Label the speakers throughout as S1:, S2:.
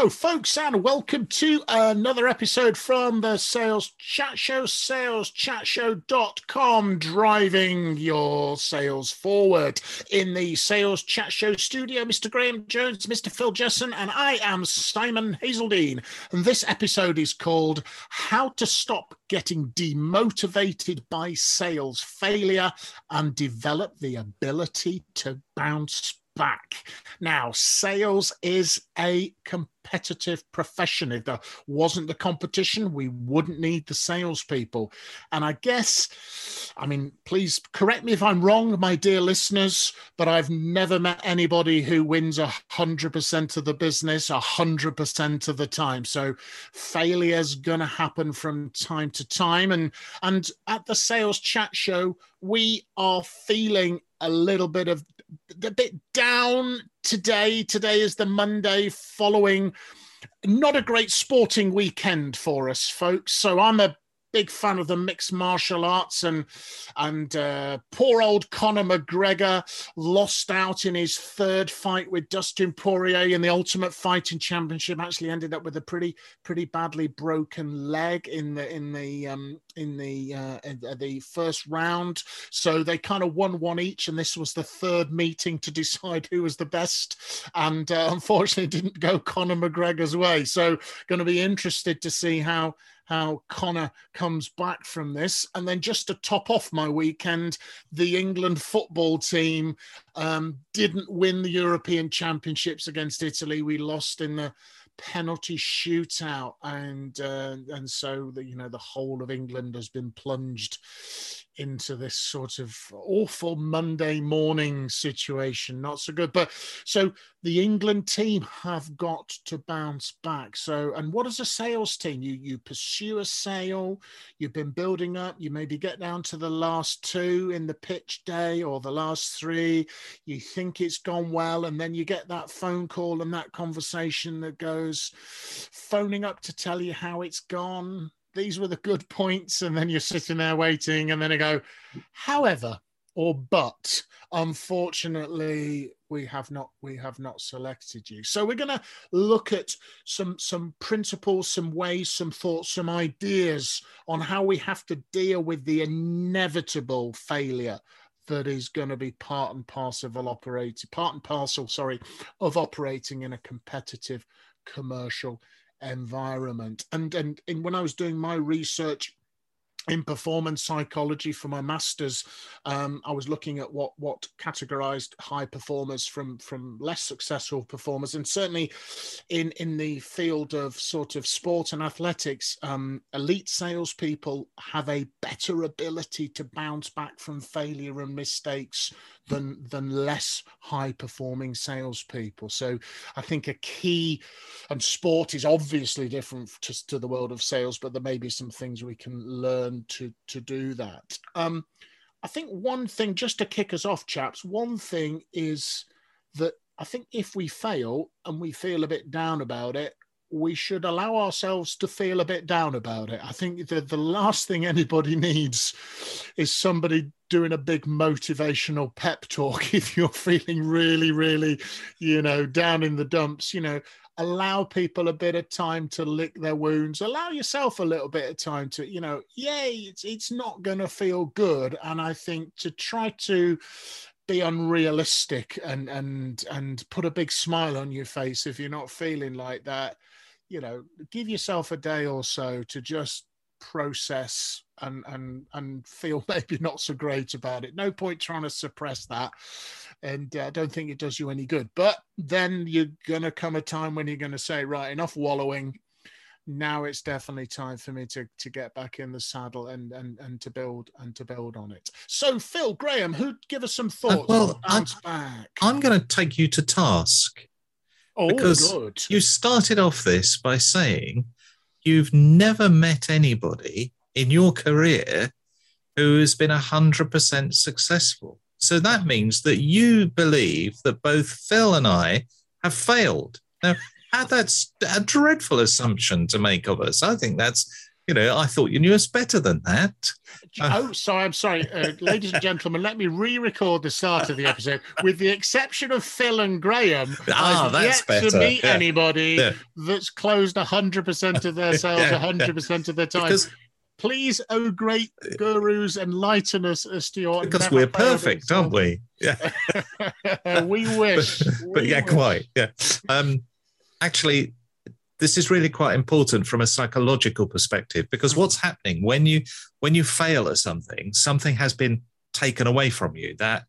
S1: Hello, folks, and welcome to another episode from the Sales Chat Show, saleschatshow.com, driving your sales forward. In the Sales Chat Show studio, Mr. Graham Jones, Mr. Phil Jesson, and I am Simon Hazeldine. And this episode is called How to Stop Getting Demotivated by Sales Failure and Develop the Ability to Bounce back. Now, sales is a competitive profession. If there wasn't the competition, we wouldn't need the salespeople. And I guess, I mean, please correct me if I'm wrong, my dear listeners, but I've never met anybody who wins a hundred percent of the business a hundred percent of the time. So failure's gonna happen from time to time. And and at the sales chat show, we are feeling a little bit of a bit down today. Today is the Monday following not a great sporting weekend for us, folks. So I'm a big fan of the mixed martial arts and and uh, poor old Conor McGregor lost out in his third fight with Dustin Poirier in the Ultimate Fighting Championship. Actually, ended up with a pretty pretty badly broken leg in the in the um, in the uh, in the first round. So they kind of won one each, and this was the third meeting to decide who was the best. And uh, unfortunately, didn't go Conor McGregor's way. So going to be interested to see how how Conor comes back from this. And then just to top off my weekend, the England football team um, didn't win the European Championships against Italy. We lost in the penalty shootout, and uh, and so the you know the whole of England has been plunged into this sort of awful Monday morning situation. Not so good. But so the England team have got to bounce back. So, and what is a sales team? You you pursue a sale, you've been building up, you maybe get down to the last two in the pitch day or the last three, you think it's gone well, and then you get that phone call and that conversation that goes phoning up to tell you how it's gone these were the good points, and then you're sitting there waiting, and then I go, however, or but unfortunately we have not we have not selected you. So we're going to look at some some principles some ways some thoughts some ideas on how we have to deal with the inevitable failure that is going to be part and parcel of operating part and parcel sorry of operating in a competitive commercial environment. And, and, and when I was doing my research in performance psychology for my masters um, i was looking at what what categorized high performers from from less successful performers and certainly in in the field of sort of sport and athletics um, elite salespeople have a better ability to bounce back from failure and mistakes than than less high performing salespeople. So I think a key and sport is obviously different to, to the world of sales, but there may be some things we can learn to to do that. Um, I think one thing, just to kick us off, chaps, one thing is that I think if we fail and we feel a bit down about it, we should allow ourselves to feel a bit down about it. I think that the last thing anybody needs is somebody doing a big motivational pep talk if you're feeling really, really, you know, down in the dumps. You know, allow people a bit of time to lick their wounds. Allow yourself a little bit of time to, you know, yay, it's it's not going to feel good. And I think to try to be unrealistic and and and put a big smile on your face if you're not feeling like that you know give yourself a day or so to just process and and and feel maybe not so great about it. No point trying to suppress that. And uh, i don't think it does you any good. But then you're going to come a time when you're going to say right enough wallowing. Now it's definitely time for me to to get back in the saddle and and and to build and to build on it. So phil graham who give us some uh, thoughts uh, well I'm, back.
S2: I'm going to take you to task
S1: Oh, because good.
S2: you started off this by saying you've never met anybody in your career who has been 100% successful. So that means that you believe that both Phil and I have failed. Now, that's a dreadful assumption to make of us. I think that's, you know, I thought you knew us better than that.
S1: Oh, sorry, I'm sorry. Uh, ladies and gentlemen, let me re record the start of the episode. With the exception of Phil and Graham,
S2: ah,
S1: I've
S2: that's
S1: yet
S2: better.
S1: to meet
S2: Yeah.
S1: anybody
S2: Yeah.
S1: that's closed 100% of their sales
S2: Yeah,
S1: 100% of their time.
S2: Because,
S1: Please, oh great gurus, enlighten us as to your.
S2: because we're perfect, aren't we? Yeah.
S1: we? we wish.
S2: but
S1: We
S2: yeah,
S1: wish.
S2: quite. Yeah. Um, actually, this is really quite important from a psychological perspective because what's happening when you when you fail at something, something has been taken away from you. That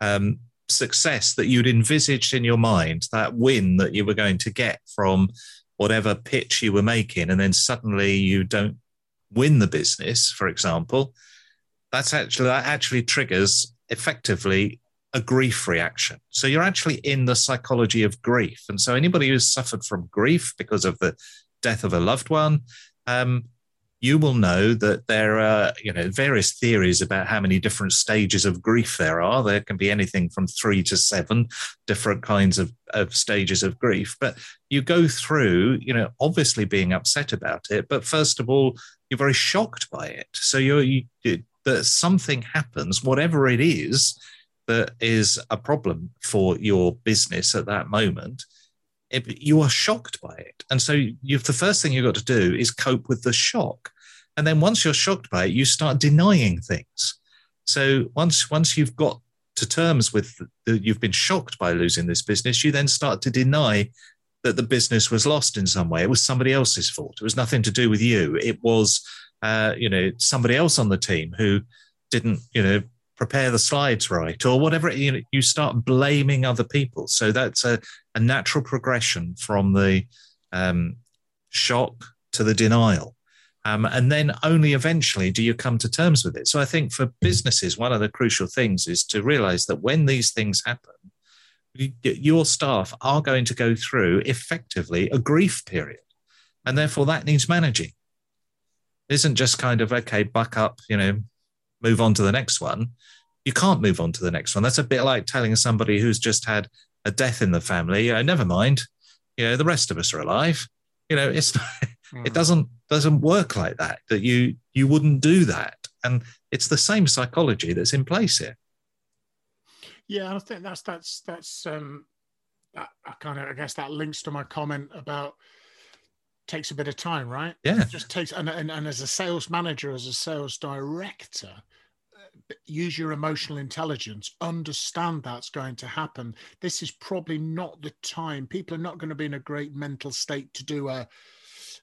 S2: um, success that you'd envisaged in your mind, that win that you were going to get from whatever pitch you were making, and then suddenly you don't win the business, for example, that's actually that actually triggers effectively a grief reaction. So you're actually in the psychology of grief. And so anybody who's suffered from grief because of the death of a loved one, um, you will know that there are, you know, various theories about how many different stages of grief there are. There can be anything from three to seven different kinds of, of stages of grief. But you go through, you know, obviously being upset about it. But first of all, you're very shocked by it. So you're, you, that something happens, whatever it is, that is a problem for your business at that moment, it, you are shocked by it. And so the first thing you've got to do is cope with the shock. And then once you're shocked by it, you start denying things. So once once you've got to terms with that you've been shocked by losing this business, you then start to deny that the business was lost in some way. It was somebody else's fault. It was nothing to do with you. It was, uh, you know, somebody else on the team who didn't, you know, prepare the slides right or whatever. You know, you start blaming other people. So that's a, a natural progression from the um, shock to the denial. Um, and then only eventually do you come to terms with it. So I think for businesses, one of the crucial things is to realize that when these things happen, your staff are going to go through effectively a grief period. And therefore that needs managing. It isn't just kind of, okay, buck up, you know, move on to the next one. You can't move on to the next one. That's a bit like telling somebody who's just had a death in the family, "Oh, never mind, you know, the rest of us are alive. You know, it's
S1: Hmm.
S2: it doesn't doesn't work like that. That you you wouldn't do that, and it's the same psychology that's in place here.
S1: Yeah, I think that's that's that's um that, I kind of I guess that links to my comment about takes a bit of time, right?
S2: Yeah,
S1: It just takes and, and and as a sales manager, as a sales director, use your emotional intelligence. Understand that's going to happen. This is probably not the time. People are not going to be in a great mental state to do a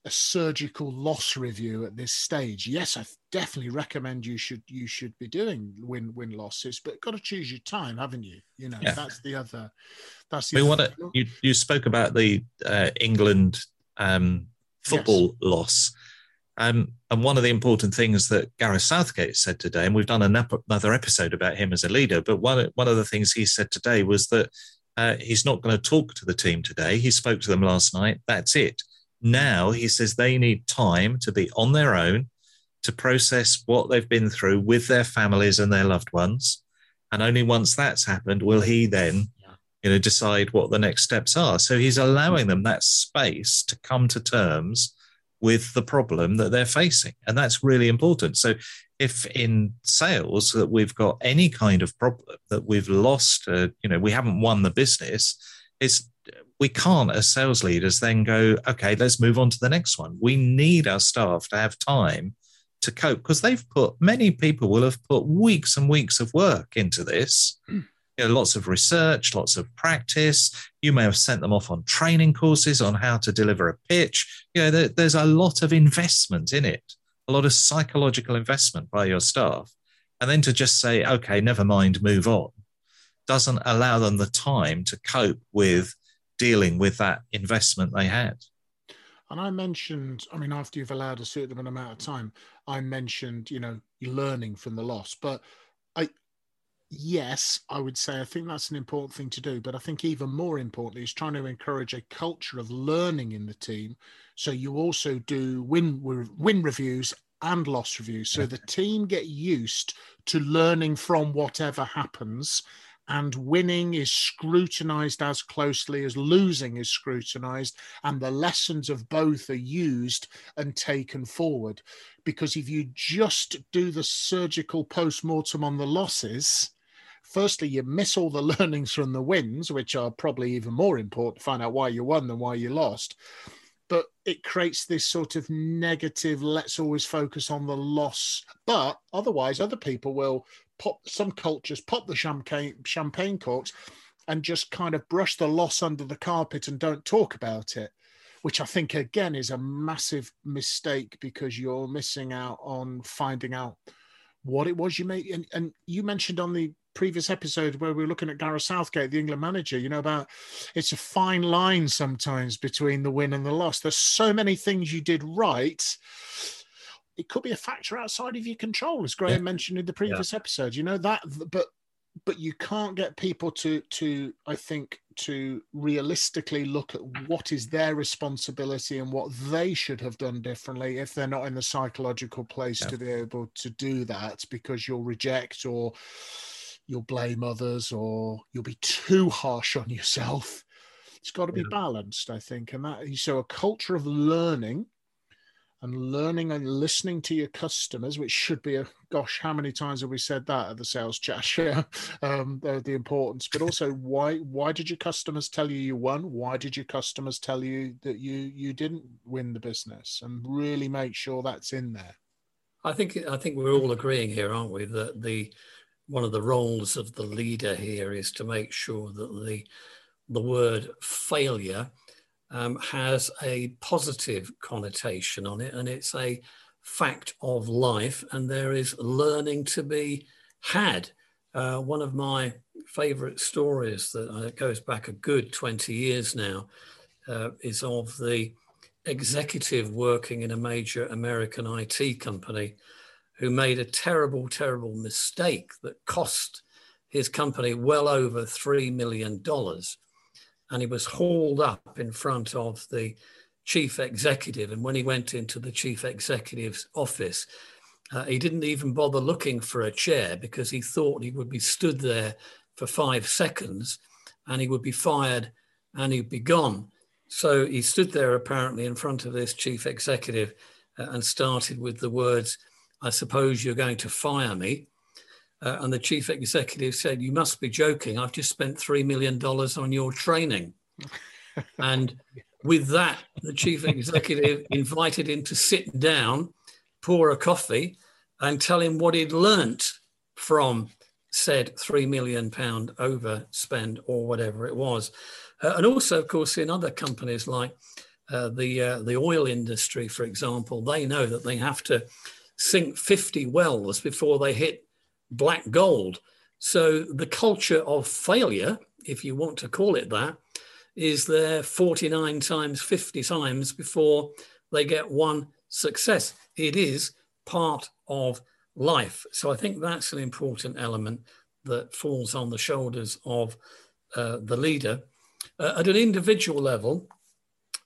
S1: a surgical loss review at this stage. Yes, I definitely recommend you should you should be doing win win losses, but got to choose your time, haven't you? You know,
S2: Yeah.
S1: that's the other. That's the
S2: we
S1: other
S2: want to. You you spoke about the uh, England um, football loss. Um, and one of the important things that Gareth Southgate said today, and we've done another episode about him as a leader, but one, one of the things he said today was that uh, he's not going to talk to the team today. He spoke to them last night. That's it. Now he says they need time to be on their own to process what they've been through with their families and their loved ones. And only once that's happened will he then you know decide what the next steps are so he's allowing them that space to come to terms with the problem that they're facing and that's really important. So if in sales that we've got any kind of problem that we've lost uh, you know we haven't won the business it's we can't as sales leaders then go okay let's move on to the next one. We need our staff to have time to cope because they've put many people will have put weeks and weeks of work into this you know, lots of research, lots of practice. You may have sent them off on training courses on how to deliver a pitch. You know, there, there's a lot of investment in it, a lot of psychological investment by your staff. And then to just say, okay, never mind, move on, doesn't allow them the time to cope with dealing with that investment they had.
S1: And I mentioned, I mean, after you've allowed a certain amount of time, I mentioned, you know, learning from the loss. But I, yes, I would say I think that's an important thing to do. But I think even more importantly is trying to encourage a culture of learning in the team. So you also do win win reviews and loss reviews. So the team get used to learning from whatever happens and winning is scrutinized as closely as losing is scrutinized and the lessons of both are used and taken forward because if you just do the surgical post-mortem on the losses firstly you miss all the learnings from the wins which are probably even more important to find out why you won than why you lost. But it creates this sort of negative let's always focus on the loss. But otherwise other people will pop some cultures pop the champagne champagne corks and just kind of brush the loss under the carpet and don't talk about it which i think again is a massive mistake because you're missing out on finding out what it was you made. And, and you mentioned on the previous episode where we were looking at Gareth Southgate, the England manager, you know, about it's a fine line sometimes between the win and the loss. There's so many things you did right it could be a factor outside of your control, as Graham yeah. mentioned in the previous yeah. episode. You know that, but but you can't get people to to I think to realistically look at what is their responsibility and what they should have done differently if they're not in the psychological place yeah. to be able to do that because you'll reject or you'll blame others or you'll be too harsh on yourself. It's got to be balanced, I think, and that so a culture of learning and learning and listening to your customers, which should be a gosh, how many times have we said that at the sales chat? Yeah, um, the, the, importance, but also why why did your customers tell you you won? Why did your customers tell you that you you didn't win the business? And really make sure that's in there.
S3: I think I think we're all agreeing here, aren't we, that the one of the roles of the leader here is to make sure that the the word failure um, has a positive connotation on it, and it's a fact of life, and there is learning to be had. Uh, one of my favorite stories that uh, goes back a good 20 years now uh, is of the executive working in a major American IT company who made a terrible, terrible mistake that cost his company well over $3 million and he was hauled up in front of the chief executive. And when he went into the chief executive's office, uh, he didn't even bother looking for a chair because he thought he would be stood there for five seconds and he would be fired and he'd be gone. So he stood there apparently in front of this chief executive uh, and started with the words, I suppose you're going to fire me. Uh, and the chief executive said, You must be joking. I've just spent $3 million on your training. and with that, the chief executive invited him to sit down, pour a coffee, and tell him what he'd learnt from said £3 million overspend or whatever it was. Uh, and also, of course, in other companies like uh, the, uh, the oil industry, for example, they know that they have to sink 50 wells before they hit black gold. So the culture of failure, if you want to call it that, is there 49 times, 50 times before they get one success. It is part of life. So I think that's an important element that falls on the shoulders of uh, the leader. Uh, at an individual level,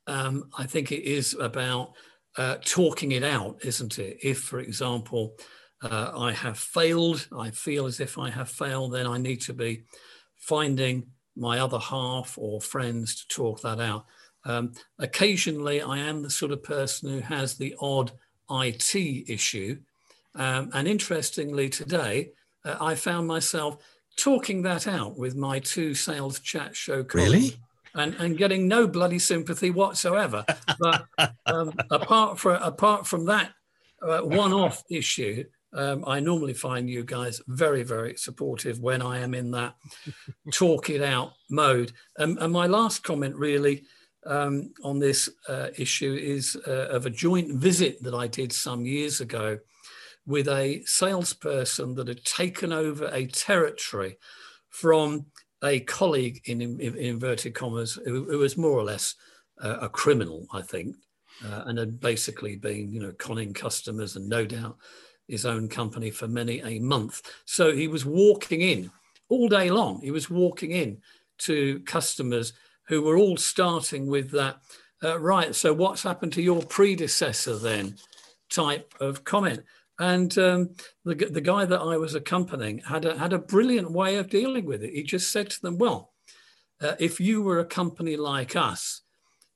S3: um, I think it is about uh, talking it out, isn't it? If, for example, uh, I have failed, I feel as if I have failed, then I need to be finding my other half or friends to talk that out. Um, occasionally, I am the sort of person who has the odd IT issue. Um, and interestingly, today, uh, I found myself talking that out with my two sales chat show colleagues.
S2: Really?
S3: And, and getting no bloody sympathy whatsoever. But um, apart, from, apart from that uh, one off issue, um, I normally find you guys very, very supportive when I am in that talk it out mode. Um, and my last comment, really, um, on this uh, issue is uh, of a joint visit that I did some years ago with a salesperson that had taken over a territory from a colleague in, in, in inverted commas who, who, was more or less uh, a criminal, I think, uh, and had basically been, you know, conning customers and no doubt his own company for many a month. So he was walking in all day long. He was walking in to customers who were all starting with that. Uh, right. So what's happened to your predecessor then? type of comment. And um, the, the guy that I was accompanying had a, had a brilliant way of dealing with it. He just said to them, Well, uh, if you were a company like us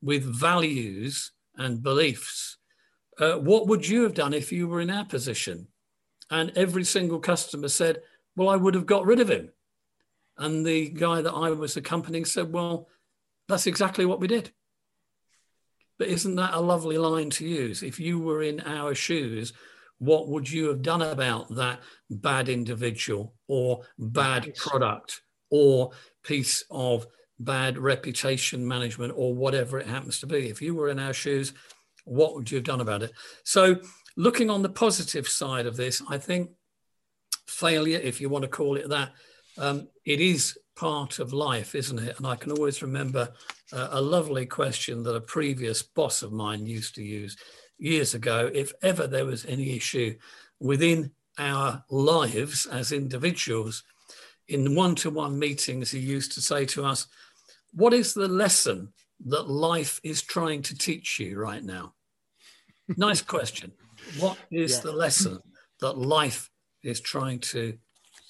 S3: with values and beliefs, uh, what would you have done if you were in our position? And every single customer said, Well, I would have got rid of him. And the guy that I was accompanying said, Well, that's exactly what we did. But isn't that a lovely line to use? If you were in our shoes, what would you have done about that bad individual or bad product or piece of bad reputation management or whatever it happens to be? If you were in our shoes, what would you have done about it? So, looking on the positive side of this, I think failure, if you want to call it that, um, it is part of life, isn't it? And I can always remember uh, a lovely question that a previous boss of mine used to use years ago. If ever there was any issue within our lives as individuals, in one to one meetings, he used to say to us, What is the lesson that life is trying to teach you right now? nice question. What is yeah. the lesson that life is trying to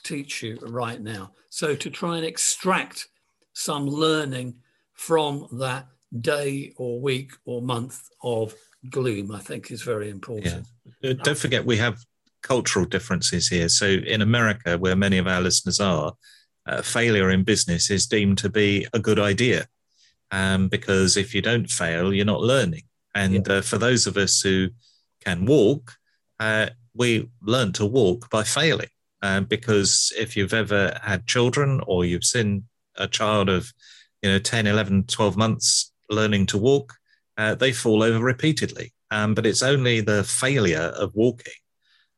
S3: teach you right now? So, to try and extract some learning from that day or week or month of gloom, I think is very important.
S2: Yeah. Uh, don't forget, we have cultural differences here. So, in America, where many of our listeners are, uh, failure in business is deemed to be a good idea um, because if you don't fail, you're not learning. And yeah. uh, for those of us who can walk, uh, we learn to walk by failing. Um, because if you've ever had children or you've seen a child of you know 10 11 12 months learning to walk uh, they fall over repeatedly. Um, but it's only the failure of walking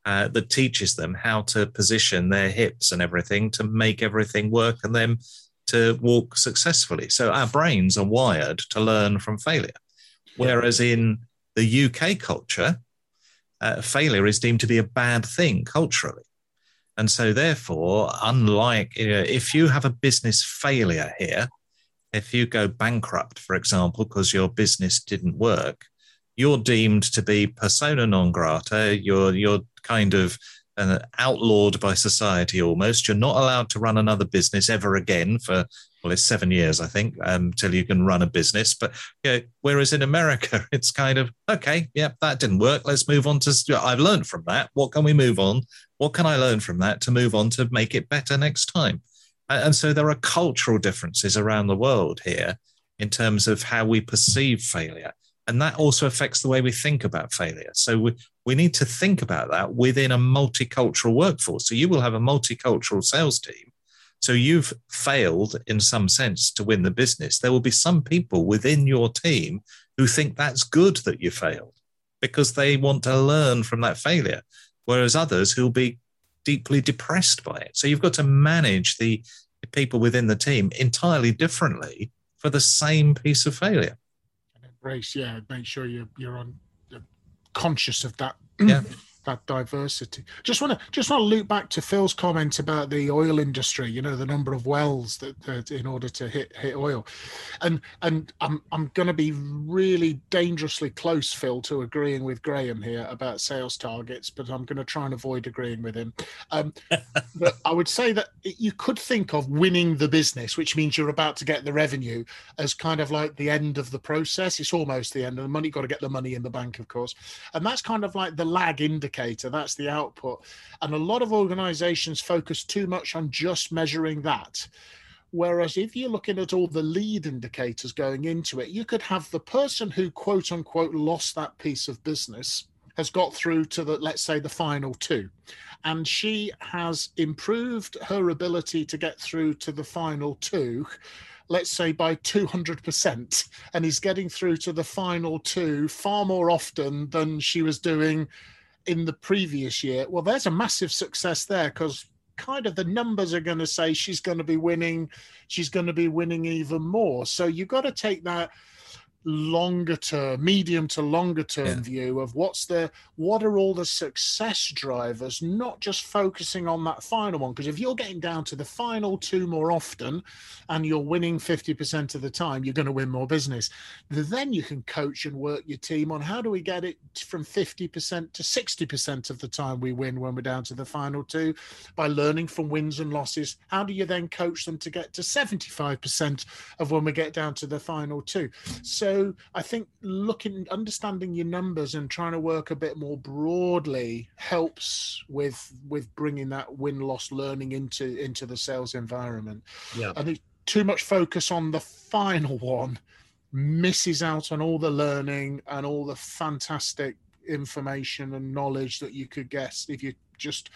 S2: uh, that teaches them how to position their hips and everything to make everything work and then to walk successfully. So our brains are wired to learn from failure. Whereas in the uk culture uh, failure is deemed to be a bad thing culturally. And so, therefore, unlike you know, if you have a business failure here, if you go bankrupt, for example, because your business didn't work, you're deemed to be persona non grata. You're you're kind of uh, outlawed by society almost. You're not allowed to run another business ever again for well, it's seven years, I think, until um, you can run a business. But you know, whereas in America, it's kind of okay, yep, that didn't work. Let's move on to. I've learned from that. What can we move on? What can I learn from that to move on to make it better next time? And so there are cultural differences around the world here in terms of how we perceive failure. And that also affects the way we think about failure. So we, we need to think about that within a multicultural workforce. So you will have a multicultural sales team so you've failed in some sense to win the business. There will be some people within your team who think that's good that you failed because they want to learn from that failure, whereas others who'll be deeply depressed by it. So you've got to manage the people within the team entirely differently for the same piece of failure.
S1: And embrace, yeah, make sure you're you're on you're conscious of that.
S2: Yeah.
S1: that diversity. Just want to just want to loop back to Phil's comment about the oil industry. You know, the number of wells that, that in order to hit hit oil, and and I'm I'm going to be really dangerously close, Phil, to agreeing with Graham here about sales targets, but I'm going to try and avoid agreeing with him. Um, but I would say that you could think of winning the business, which means you're about to get the revenue, as kind of like the end of the process. It's almost the end of the money. You've got to get the money in the bank, of course, and that's kind of like the lag indicator indicator, that's the output. And a lot of organizations focus too much on just measuring that. Whereas if you're looking at all the lead indicators going into it, you could have the person who quote unquote lost that piece of business has got through to the, let's say, the final two. And she has improved her ability to get through to the final two let's say by 200% and is getting through to the final two far more often than she was doing in the previous year, well, there's a massive success there because kind of the numbers are going to say she's going to be winning, she's going to be winning even more. So you've got to take that longer term medium to longer term yeah. view of what's the what are all the success drivers not just focusing on that final one. Because if you're getting down to the final two more often and you're winning 50% of the time you're going to win more business. Then you can coach and work your team on how do we get it from 50% to 60% of the time we win when we're down to the final two? By learning from wins and losses. How do you then coach them to get to 75% of when we get down to the final two? So so I think looking, understanding your numbers and trying to work a bit more broadly helps with with bringing that win loss learning into into the sales environment. Yeah, I think too much focus on the final one misses out on all the learning and all the fantastic information and knowledge that you could get if you just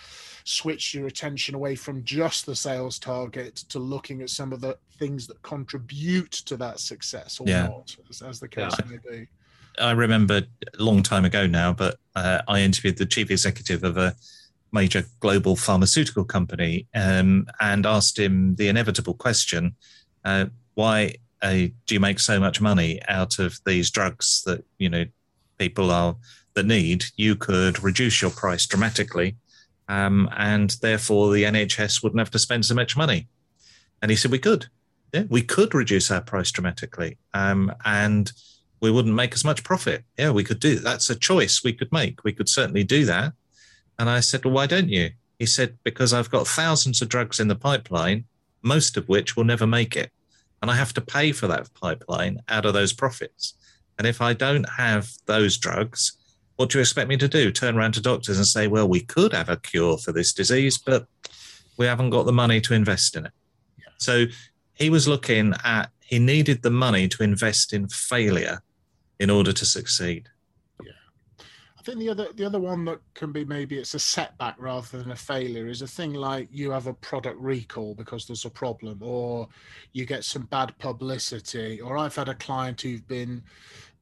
S1: switch your attention away from just the sales target to looking at some of the things that contribute to that success or yeah. not, as, as, the case yeah. may be.
S2: I remember a long time ago now, but uh, I interviewed the chief executive of a major global pharmaceutical company um, and asked him the inevitable question uh, why uh, do you make so much money out of these drugs that you know people are that need you could reduce your price dramatically um, and therefore the NHS wouldn't have to spend so much money. And he said, We could. Yeah, we could reduce our price dramatically um, and we wouldn't make as much profit. Yeah, we could do that's a choice we could make. We could certainly do that. And I said, Well, why don't you? He said, Because I've got thousands of drugs in the pipeline, most of which will never make it. And I have to pay for that pipeline out of those profits. And if I don't have those drugs, what do you expect me to do? Turn around to doctors and say, well, we could have a cure for this disease, but we haven't got the money to invest in it. Yeah. So he was looking at, he needed the money to invest in failure in order to succeed.
S1: Yeah. I think the other the other one that can be maybe it's a setback rather than a failure is a thing like you have a product recall because there's a problem, or you get some bad publicity, or I've had a client who've been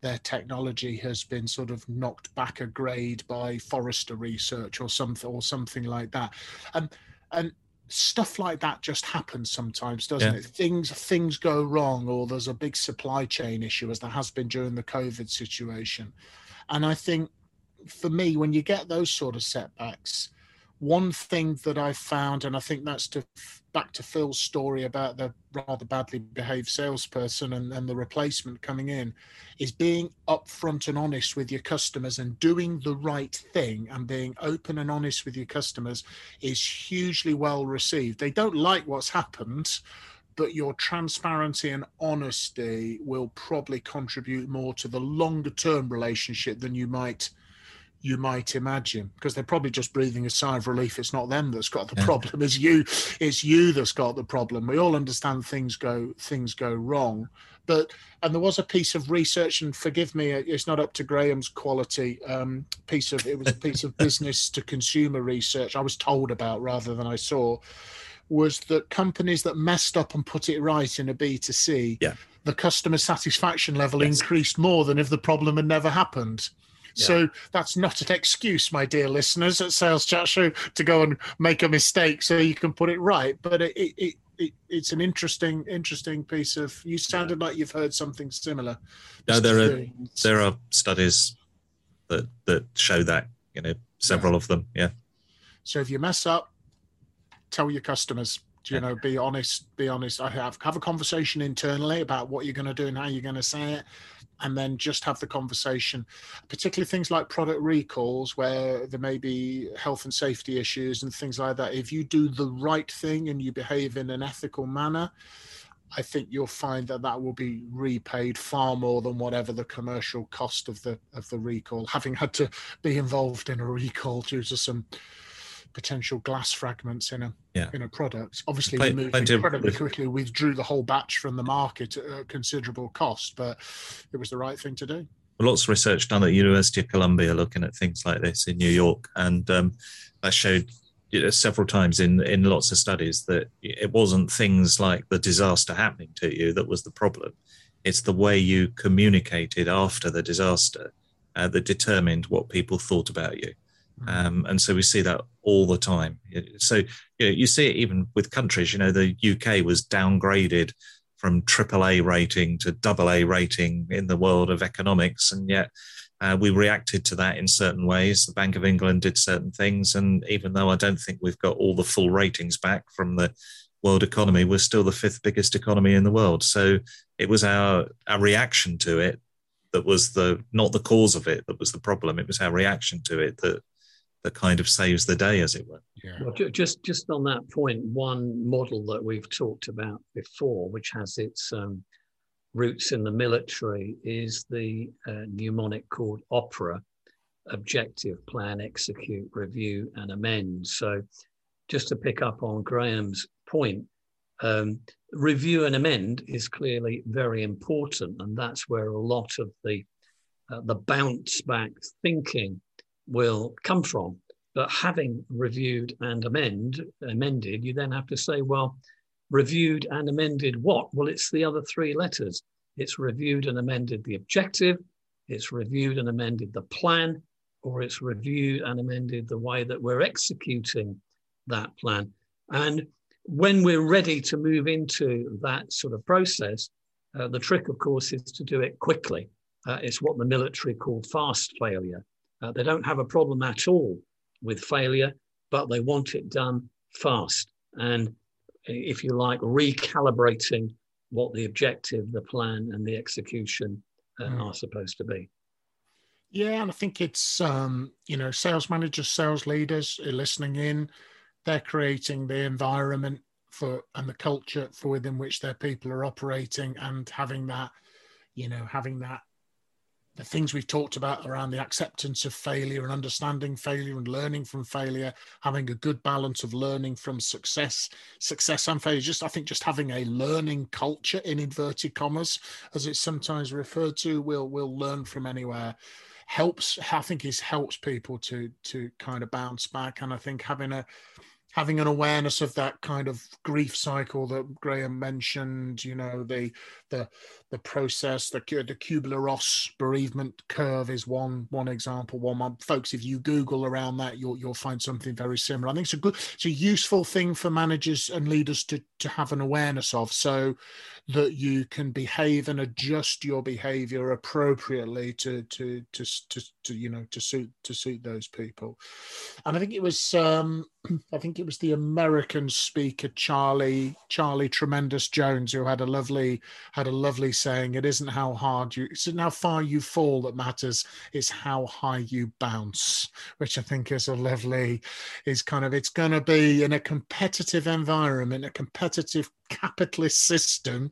S1: their technology has been sort of knocked back a grade by Forrester research or something or something like that. And and stuff like that just happens sometimes, doesn't yeah. it? Things things go wrong or there's a big supply chain issue as there has been during the COVID situation. And I think for me, when you get those sort of setbacks, one thing that I found, and I think that's to back to Phil's story about the rather badly behaved salesperson and, and the replacement coming in, is being upfront and honest with your customers and doing the right thing and being open and honest with your customers is hugely well received. They don't like what's happened, but your transparency and honesty will probably contribute more to the longer term relationship than you might you might imagine because they're probably just breathing a sigh of relief it's not them that's got the yeah. problem it's you it's you that's got the problem we all understand things go things go wrong but and there was a piece of research and forgive me it's not up to graham's quality um, piece of it was a piece of business to consumer research i was told about rather than i saw was that companies that messed up and put it right in a b2c
S2: yeah.
S1: the customer satisfaction level yes. increased more than if the problem had never happened so that's not an excuse, my dear listeners at Sales Chat Show, to go and make a mistake so you can put it right. But it, it, it it's an interesting, interesting piece of. You sounded yeah. like you've heard something similar.
S2: No, there are there are studies that that show that. You know, several yeah. of them. Yeah.
S1: So if you mess up, tell your customers you know be honest be honest i have have a conversation internally about what you're going to do and how you're going to say it and then just have the conversation, particularly things like product recalls where there may be health and safety issues and things like that. If you do the right thing and you behave in an ethical manner, I think you'll find that that will be repaid far more than whatever the commercial cost of the of the recall. Having had to be involved in a recall due to some potential glass fragments in a yeah. in a product. Obviously, we moved incredibly quickly, withdrew the whole batch from the market at a considerable cost, but it was the right thing to do.
S2: Lots of research done at University of Columbia looking at things like this in New York, and um, that showed you know, several times in in lots of studies that it wasn't things like the disaster happening to you that was the problem. It's the way you communicated after the disaster uh, that determined what people thought about you. Um, and so we see that all the time. So you, know, you see it even with countries. You know, the UK was downgraded from AAA rating to double A rating in the world of economics, and yet uh, we reacted to that in certain ways. The Bank of England did certain things, and even though I don't think we've got all the full ratings back from the world economy, we're still the fifth biggest economy in the world. So it was our our reaction to it that was the not the cause of it that was the problem. It was our reaction to it that that kind of saves the day, as it were.
S3: Yeah. Well, just just on that point, one model that we've talked about before, which has its um, roots in the military, is the uh, mnemonic called OPERA: Objective, Plan, Execute, Review, and Amend. So, just to pick up on Graham's point, um, review and amend is clearly very important, and that's where a lot of the uh, the bounce back thinking will come from. But having reviewed and amend amended, you then have to say, well, reviewed and amended what? Well, it's the other three letters. It's reviewed and amended the objective, it's reviewed and amended the plan, or it's reviewed and amended the way that we're executing that plan. And when we're ready to move into that sort of process, uh, the trick, of course, is to do it quickly. Uh, it's what the military call fast failure. Uh, they don't have a problem at all with failure, but they want it done fast. And if you like, recalibrating what the objective, the plan, and the execution mm. are supposed to be.
S1: Yeah, and I think it's um, you know sales managers, sales leaders are listening in. They're creating the environment for and the culture for within which their people are operating, and having that, you know, having that the things we've talked about around the acceptance of failure and understanding failure and learning from failure, having a good balance of learning from success, success and failure. Just I think just having a learning culture in inverted commas, as it's sometimes referred to, will will learn from anywhere. Helps, I think, is helps people to to kind of bounce back, and I think having a having an awareness of that kind of grief cycle that Graham mentioned, you know, the the the process, the the Kubler-Ross bereavement curve is one one example. One folks, if you Google around that, you'll you'll find something very similar. I think it's a good, it's a useful thing for managers and leaders to to have an awareness of, so that you can behave and adjust your behavior appropriately to to to to, to you know to suit to suit those people. And I think it was um, I think it was the American speaker Charlie Charlie Tremendous Jones who had a lovely had a lovely saying. It isn't how hard you it's how far you fall that matters. It's how high you bounce, which I think is a lovely is kind of it's going to be in a competitive environment, a competitive capitalist system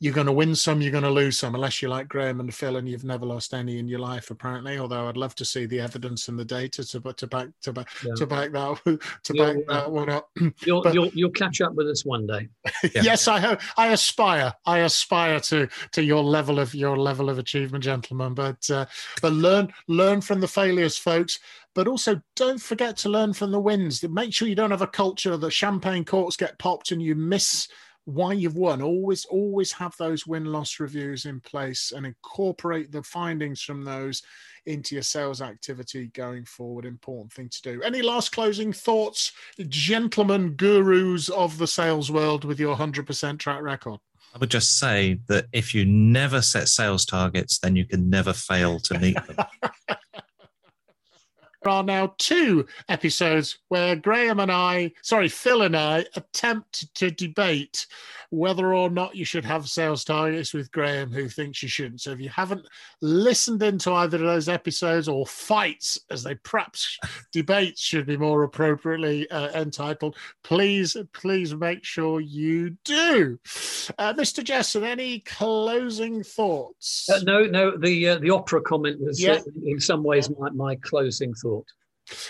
S1: you're going to win some, you're going to lose some, unless you're like Graham and Phil and you've never lost any in your life, apparently. Although I'd love to see the evidence and the data to, to back to back yeah. to back that to you'll, back that one up.
S3: You'll, but, you'll you'll catch up with us one day.
S1: Yeah. yes, I hope. I aspire. I aspire to to your level of your level of achievement, gentlemen. But uh, but learn learn from the failures, folks but also don't forget to learn from the wins. Make sure you don't have a culture that champagne corks get popped and you miss why you've won. Always, always have those win loss reviews in place and incorporate the findings from those into your sales activity going forward. Important thing to do. Any last closing thoughts, gentlemen gurus of the sales world with your 100% track record?
S2: I would just say that if you never set sales targets, then you can never fail to meet them.
S1: There are now two episodes where Graham and I, sorry, Phil and I, attempt to debate whether or not you should have sales targets with Graham, who thinks you shouldn't. So if you haven't listened into either of those episodes or fights, as they perhaps debates should be more appropriately uh, entitled, please, please make sure you do. Uh, Mr. Jesson, any closing thoughts?
S3: Uh, no, no. The uh, the opera comment was yeah. in some ways my, my closing thought thought.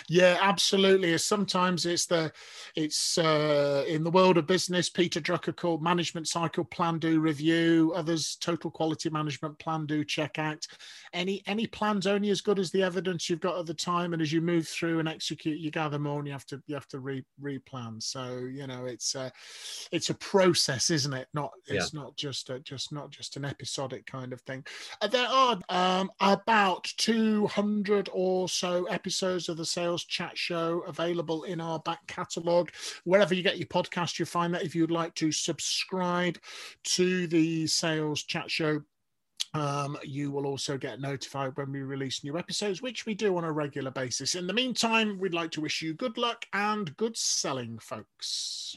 S1: Yeah, absolutely. Sometimes it's the it's uh, in the world of business. Peter Drucker called management cycle plan do review. Others total quality management plan do check act. Any any plans only as good as the evidence you've got at the time, and as you move through and execute, you gather more, and you have to you have to re replan. So you know it's a, it's a process, isn't it? Not it's yeah. not just a, just not just an episodic kind of thing. Uh, there are um, about two hundred or so episodes of the Sales Chat Show available in our back catalogue. Wherever you get your podcast, you'll find that if you'd like to subscribe to the Sales Chat Show, um, you will also get notified when we release new episodes, which we do on a regular basis. In the meantime, we'd like to wish you good luck and good selling, folks.